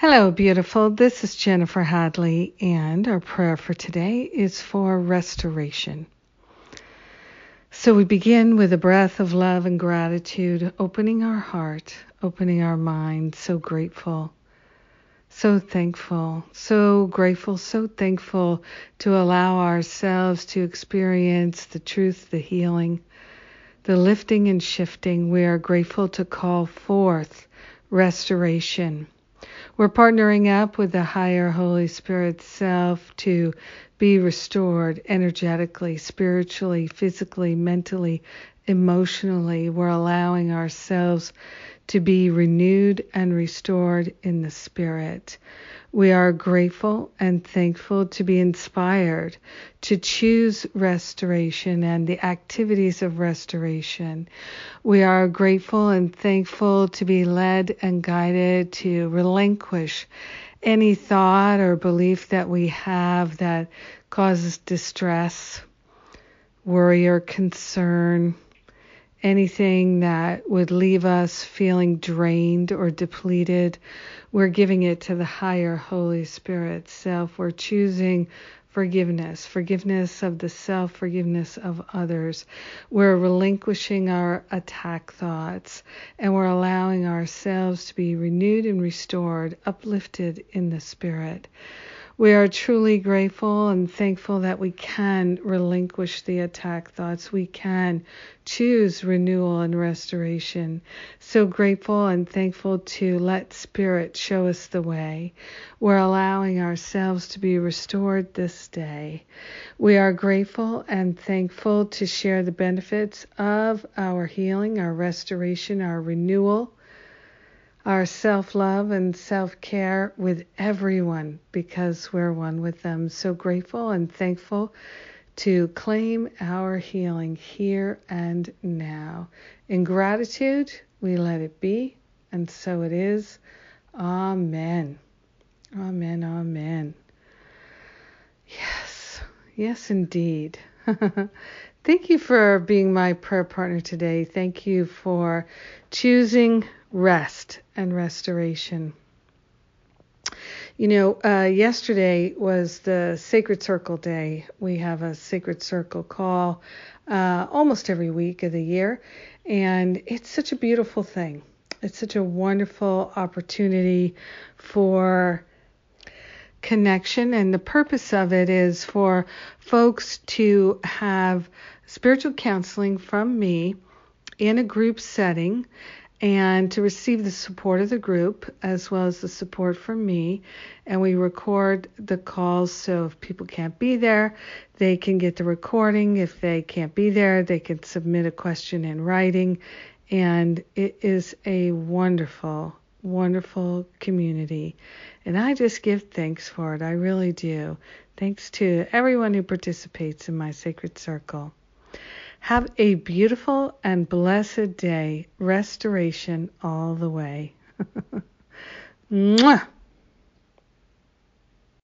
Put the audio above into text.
Hello, beautiful. This is Jennifer Hadley, and our prayer for today is for restoration. So we begin with a breath of love and gratitude, opening our heart, opening our mind, so grateful, so thankful, so grateful, so thankful to allow ourselves to experience the truth, the healing, the lifting and shifting. We are grateful to call forth restoration we're partnering up with the higher Holy Spirit self to be restored energetically, spiritually, physically, mentally, emotionally. We're allowing ourselves to be renewed and restored in the Spirit. We are grateful and thankful to be inspired to choose restoration and the activities of restoration. We are grateful and thankful to be led and guided to relinquish any thought or belief that we have that causes distress, worry, or concern anything that would leave us feeling drained or depleted, we're giving it to the higher Holy Spirit self. We're choosing forgiveness, forgiveness of the self, forgiveness of others. We're relinquishing our attack thoughts and we're allowing ourselves to be renewed and restored, uplifted in the spirit. We are truly grateful and thankful that we can relinquish the attack thoughts. We can choose renewal and restoration. So grateful and thankful to let Spirit show us the way. We're allowing ourselves to be restored this day. We are grateful and thankful to share the benefits of our healing, our restoration, our renewal our self love and self care with everyone because we're one with them. So grateful and thankful to claim our healing here and now. In gratitude, we let it be, and so it is. Amen. Amen. Amen. Yes, yes, indeed. Thank you for being my prayer partner today. Thank you for choosing rest and restoration. You know, uh, yesterday was the Sacred Circle Day. We have a Sacred Circle call uh, almost every week of the year, and it's such a beautiful thing. It's such a wonderful opportunity for connection, and the purpose of it is for folks to have spiritual counseling from me in a group setting and to receive the support of the group as well as the support from me. And we record the calls so if people can't be there, they can get the recording. If they can't be there, they can submit a question in writing. And it is a wonderful, wonderful community. And I just give thanks for it. I really do. Thanks to everyone who participates in my sacred circle. Have a beautiful and blessed day. Restoration all the way. Mwah!